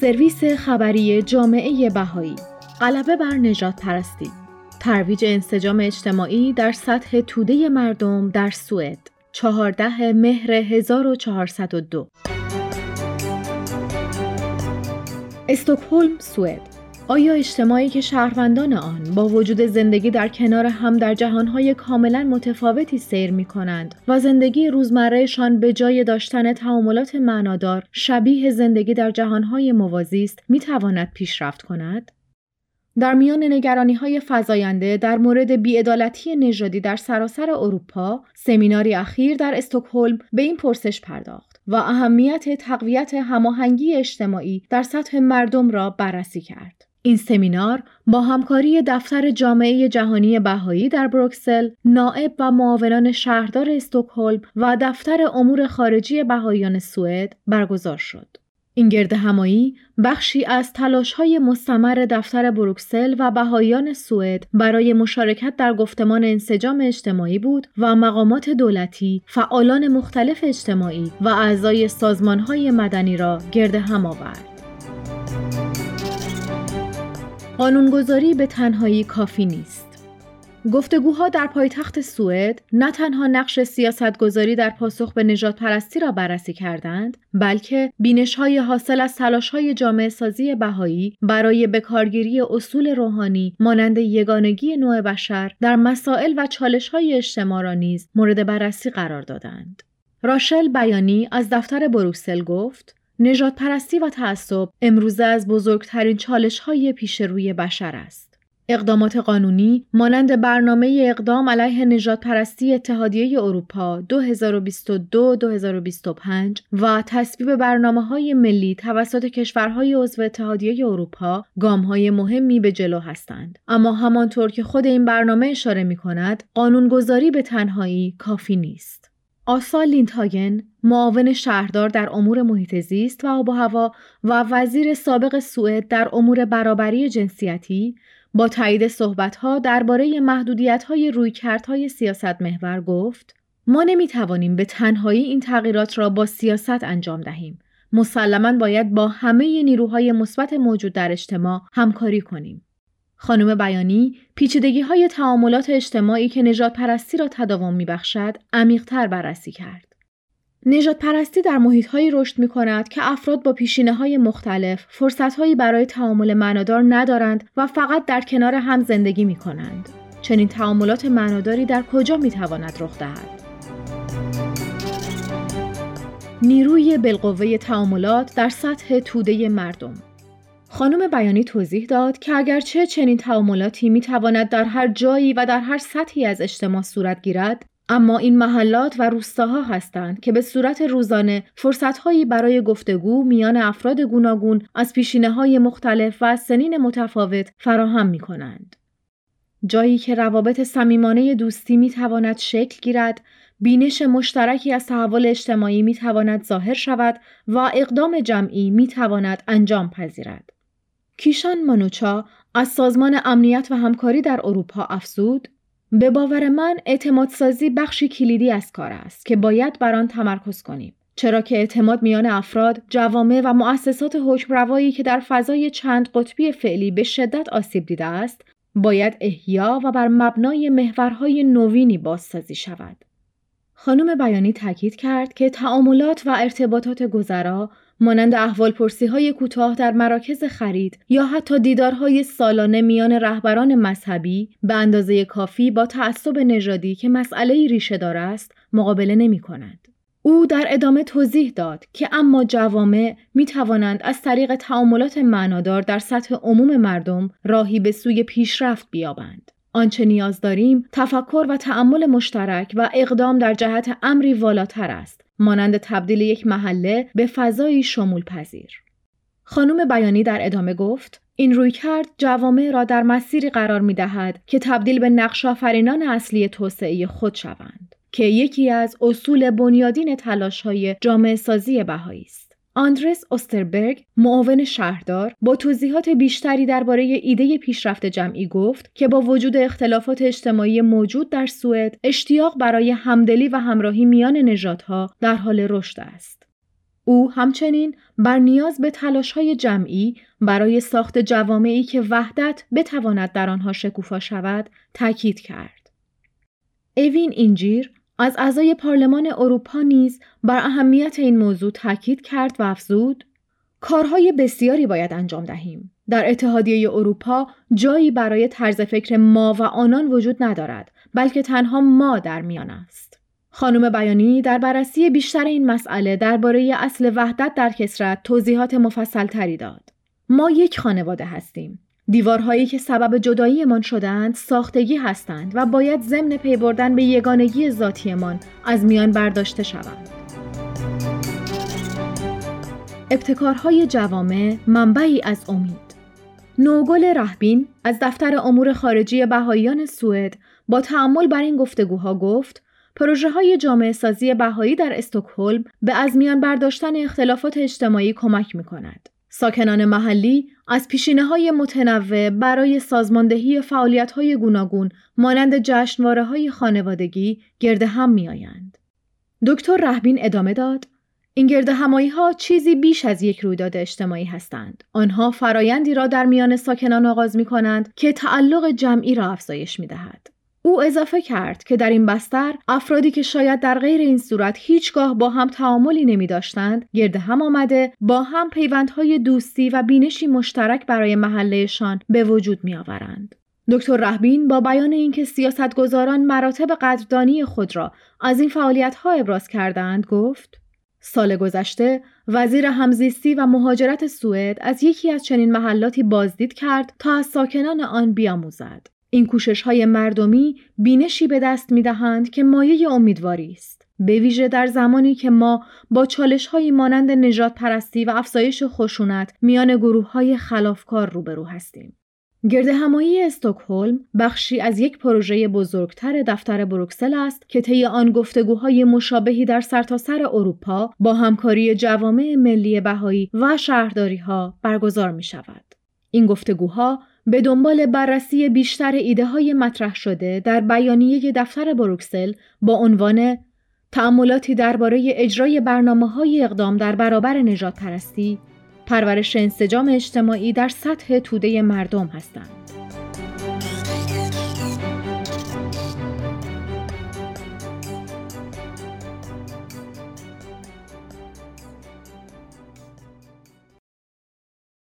سرویس خبری جامعه بهایی. غلبه بر نجات پرستی. ترویج انسجام اجتماعی در سطح توده مردم در سوئد. 14 مهر 1402 استکهلم سوئد. آیا اجتماعی که شهروندان آن با وجود زندگی در کنار هم در جهانهای کاملا متفاوتی سیر می کنند و زندگی روزمرهشان به جای داشتن تعاملات معنادار شبیه زندگی در جهانهای موازی است می تواند پیشرفت کند؟ در میان نگرانی های فضاینده در مورد بیعدالتی نژادی در سراسر اروپا، سمیناری اخیر در استکهلم به این پرسش پرداخت و اهمیت تقویت هماهنگی اجتماعی در سطح مردم را بررسی کرد. این سمینار با همکاری دفتر جامعه جهانی بهایی در بروکسل، نائب و معاونان شهردار استکهلم و دفتر امور خارجی بهاییان سوئد برگزار شد. این گرد همایی بخشی از تلاش های مستمر دفتر بروکسل و بهاییان سوئد برای مشارکت در گفتمان انسجام اجتماعی بود و مقامات دولتی، فعالان مختلف اجتماعی و اعضای سازمان های مدنی را گرد هم آورد. قانونگذاری به تنهایی کافی نیست. گفتگوها در پایتخت سوئد نه تنها نقش سیاستگذاری در پاسخ به نجات پرستی را بررسی کردند بلکه بینش های حاصل از تلاش های جامعه سازی بهایی برای بکارگیری اصول روحانی مانند یگانگی نوع بشر در مسائل و چالش های اجتماع را نیز مورد بررسی قرار دادند. راشل بیانی از دفتر بروکسل گفت نجات پرستی و تعصب امروزه از بزرگترین چالش های پیش روی بشر است. اقدامات قانونی مانند برنامه اقدام علیه نجات پرستی اتحادیه اروپا 2022-2025 و تصویب برنامه های ملی توسط کشورهای عضو اتحادیه اروپا گام های مهمی به جلو هستند. اما همانطور که خود این برنامه اشاره می کند، قانونگذاری به تنهایی کافی نیست. آسا لینتاگن معاون شهردار در امور محیط زیست و آب و هوا و وزیر سابق سوئد در امور برابری جنسیتی با تایید صحبتها درباره محدودیت‌های رویکردهای سیاست محور گفت ما نمی‌توانیم به تنهایی این تغییرات را با سیاست انجام دهیم. مسلما باید با همه نیروهای مثبت موجود در اجتماع همکاری کنیم. خانم بیانی پیچیدگی های تعاملات اجتماعی که نجات پرستی را تداوم می بخشد عمیقتر بررسی کرد. نجات پرستی در محیط هایی رشد می کند که افراد با پیشینه های مختلف فرصت هایی برای تعامل معنادار ندارند و فقط در کنار هم زندگی می کنند. چنین تعاملات معناداری در کجا می تواند رخ دهد؟ نیروی بالقوه تعاملات در سطح توده مردم خانم بیانی توضیح داد که اگرچه چنین تعاملاتی می تواند در هر جایی و در هر سطحی از اجتماع صورت گیرد اما این محلات و روستاها هستند که به صورت روزانه فرصتهایی برای گفتگو میان افراد گوناگون از پیشینه های مختلف و از سنین متفاوت فراهم می کنند. جایی که روابط صمیمانه دوستی می تواند شکل گیرد، بینش مشترکی از تحول اجتماعی می تواند ظاهر شود و اقدام جمعی می تواند انجام پذیرد. کیشان مانوچا از سازمان امنیت و همکاری در اروپا افزود به باور من اعتمادسازی بخشی کلیدی از کار است که باید بر آن تمرکز کنیم چرا که اعتماد میان افراد، جوامع و مؤسسات حکمروایی که در فضای چند قطبی فعلی به شدت آسیب دیده است، باید احیا و بر مبنای محورهای نوینی بازسازی شود. خانم بیانی تاکید کرد که تعاملات و ارتباطات گذرا مانند احوال پرسی های کوتاه در مراکز خرید یا حتی دیدارهای سالانه میان رهبران مذهبی به اندازه کافی با تعصب نژادی که مسئله ریشه دار است مقابله نمی کند. او در ادامه توضیح داد که اما جوامع می توانند از طریق تعاملات معنادار در سطح عموم مردم راهی به سوی پیشرفت بیابند. آنچه نیاز داریم تفکر و تعمل مشترک و اقدام در جهت امری والاتر است مانند تبدیل یک محله به فضایی شمول پذیر. خانم بیانی در ادامه گفت این روی کرد جوامع را در مسیری قرار می دهد که تبدیل به نقش آفرینان اصلی توسعه خود شوند که یکی از اصول بنیادین تلاش های جامعه سازی بهایی است. آندرس اوستربرگ معاون شهردار با توضیحات بیشتری درباره ایده پیشرفت جمعی گفت که با وجود اختلافات اجتماعی موجود در سوئد اشتیاق برای همدلی و همراهی میان نژادها در حال رشد است او همچنین بر نیاز به تلاش های جمعی برای ساخت جوامعی که وحدت بتواند در آنها شکوفا شود تاکید کرد. اوین اینجیر از اعضای پارلمان اروپا نیز بر اهمیت این موضوع تاکید کرد و افزود کارهای بسیاری باید انجام دهیم. در اتحادیه اروپا جایی برای طرز فکر ما و آنان وجود ندارد بلکه تنها ما در میان است. خانم بیانی در بررسی بیشتر این مسئله درباره اصل وحدت در کسرت توضیحات مفصل تری داد. ما یک خانواده هستیم. دیوارهایی که سبب جداییمان شدند ساختگی هستند و باید ضمن پی بردن به یگانگی ذاتیمان از میان برداشته شوند. ابتکارهای جوامع منبعی از امید نوگل رهبین از دفتر امور خارجی بهاییان سوئد با تعمل بر این گفتگوها گفت پروژه های جامعه سازی بهایی در استکهلم به از میان برداشتن اختلافات اجتماعی کمک می کند. ساکنان محلی از پیشینه های متنوع برای سازماندهی فعالیت های گوناگون مانند جشنواره های خانوادگی گرد هم می آیند. دکتر رهبین ادامه داد این گرد همایی ها چیزی بیش از یک رویداد اجتماعی هستند. آنها فرایندی را در میان ساکنان آغاز می کنند که تعلق جمعی را افزایش می دهد. او اضافه کرد که در این بستر افرادی که شاید در غیر این صورت هیچگاه با هم تعاملی نمی داشتند گرد هم آمده با هم پیوندهای دوستی و بینشی مشترک برای محلهشان به وجود می آورند. دکتر رهبین با بیان اینکه سیاستگزاران مراتب قدردانی خود را از این فعالیت ها ابراز کردند گفت سال گذشته وزیر همزیستی و مهاجرت سوئد از یکی از چنین محلاتی بازدید کرد تا از ساکنان آن بیاموزد. این کوشش های مردمی بینشی به دست می دهند که مایه امیدواری است. به ویژه در زمانی که ما با چالش های مانند نجات پرستی و افزایش خشونت میان گروه های خلافکار روبرو هستیم. گرد همایی استکهلم بخشی از یک پروژه بزرگتر دفتر بروکسل است که طی آن گفتگوهای مشابهی در سرتاسر سر اروپا با همکاری جوامع ملی بهایی و شهرداری ها برگزار می شود. این گفتگوها به دنبال بررسی بیشتر ایده های مطرح شده در بیانیه دفتر بروکسل با عنوان تأملاتی درباره اجرای برنامه های اقدام در برابر نجات پرستی، پرورش انسجام اجتماعی در سطح توده مردم هستند.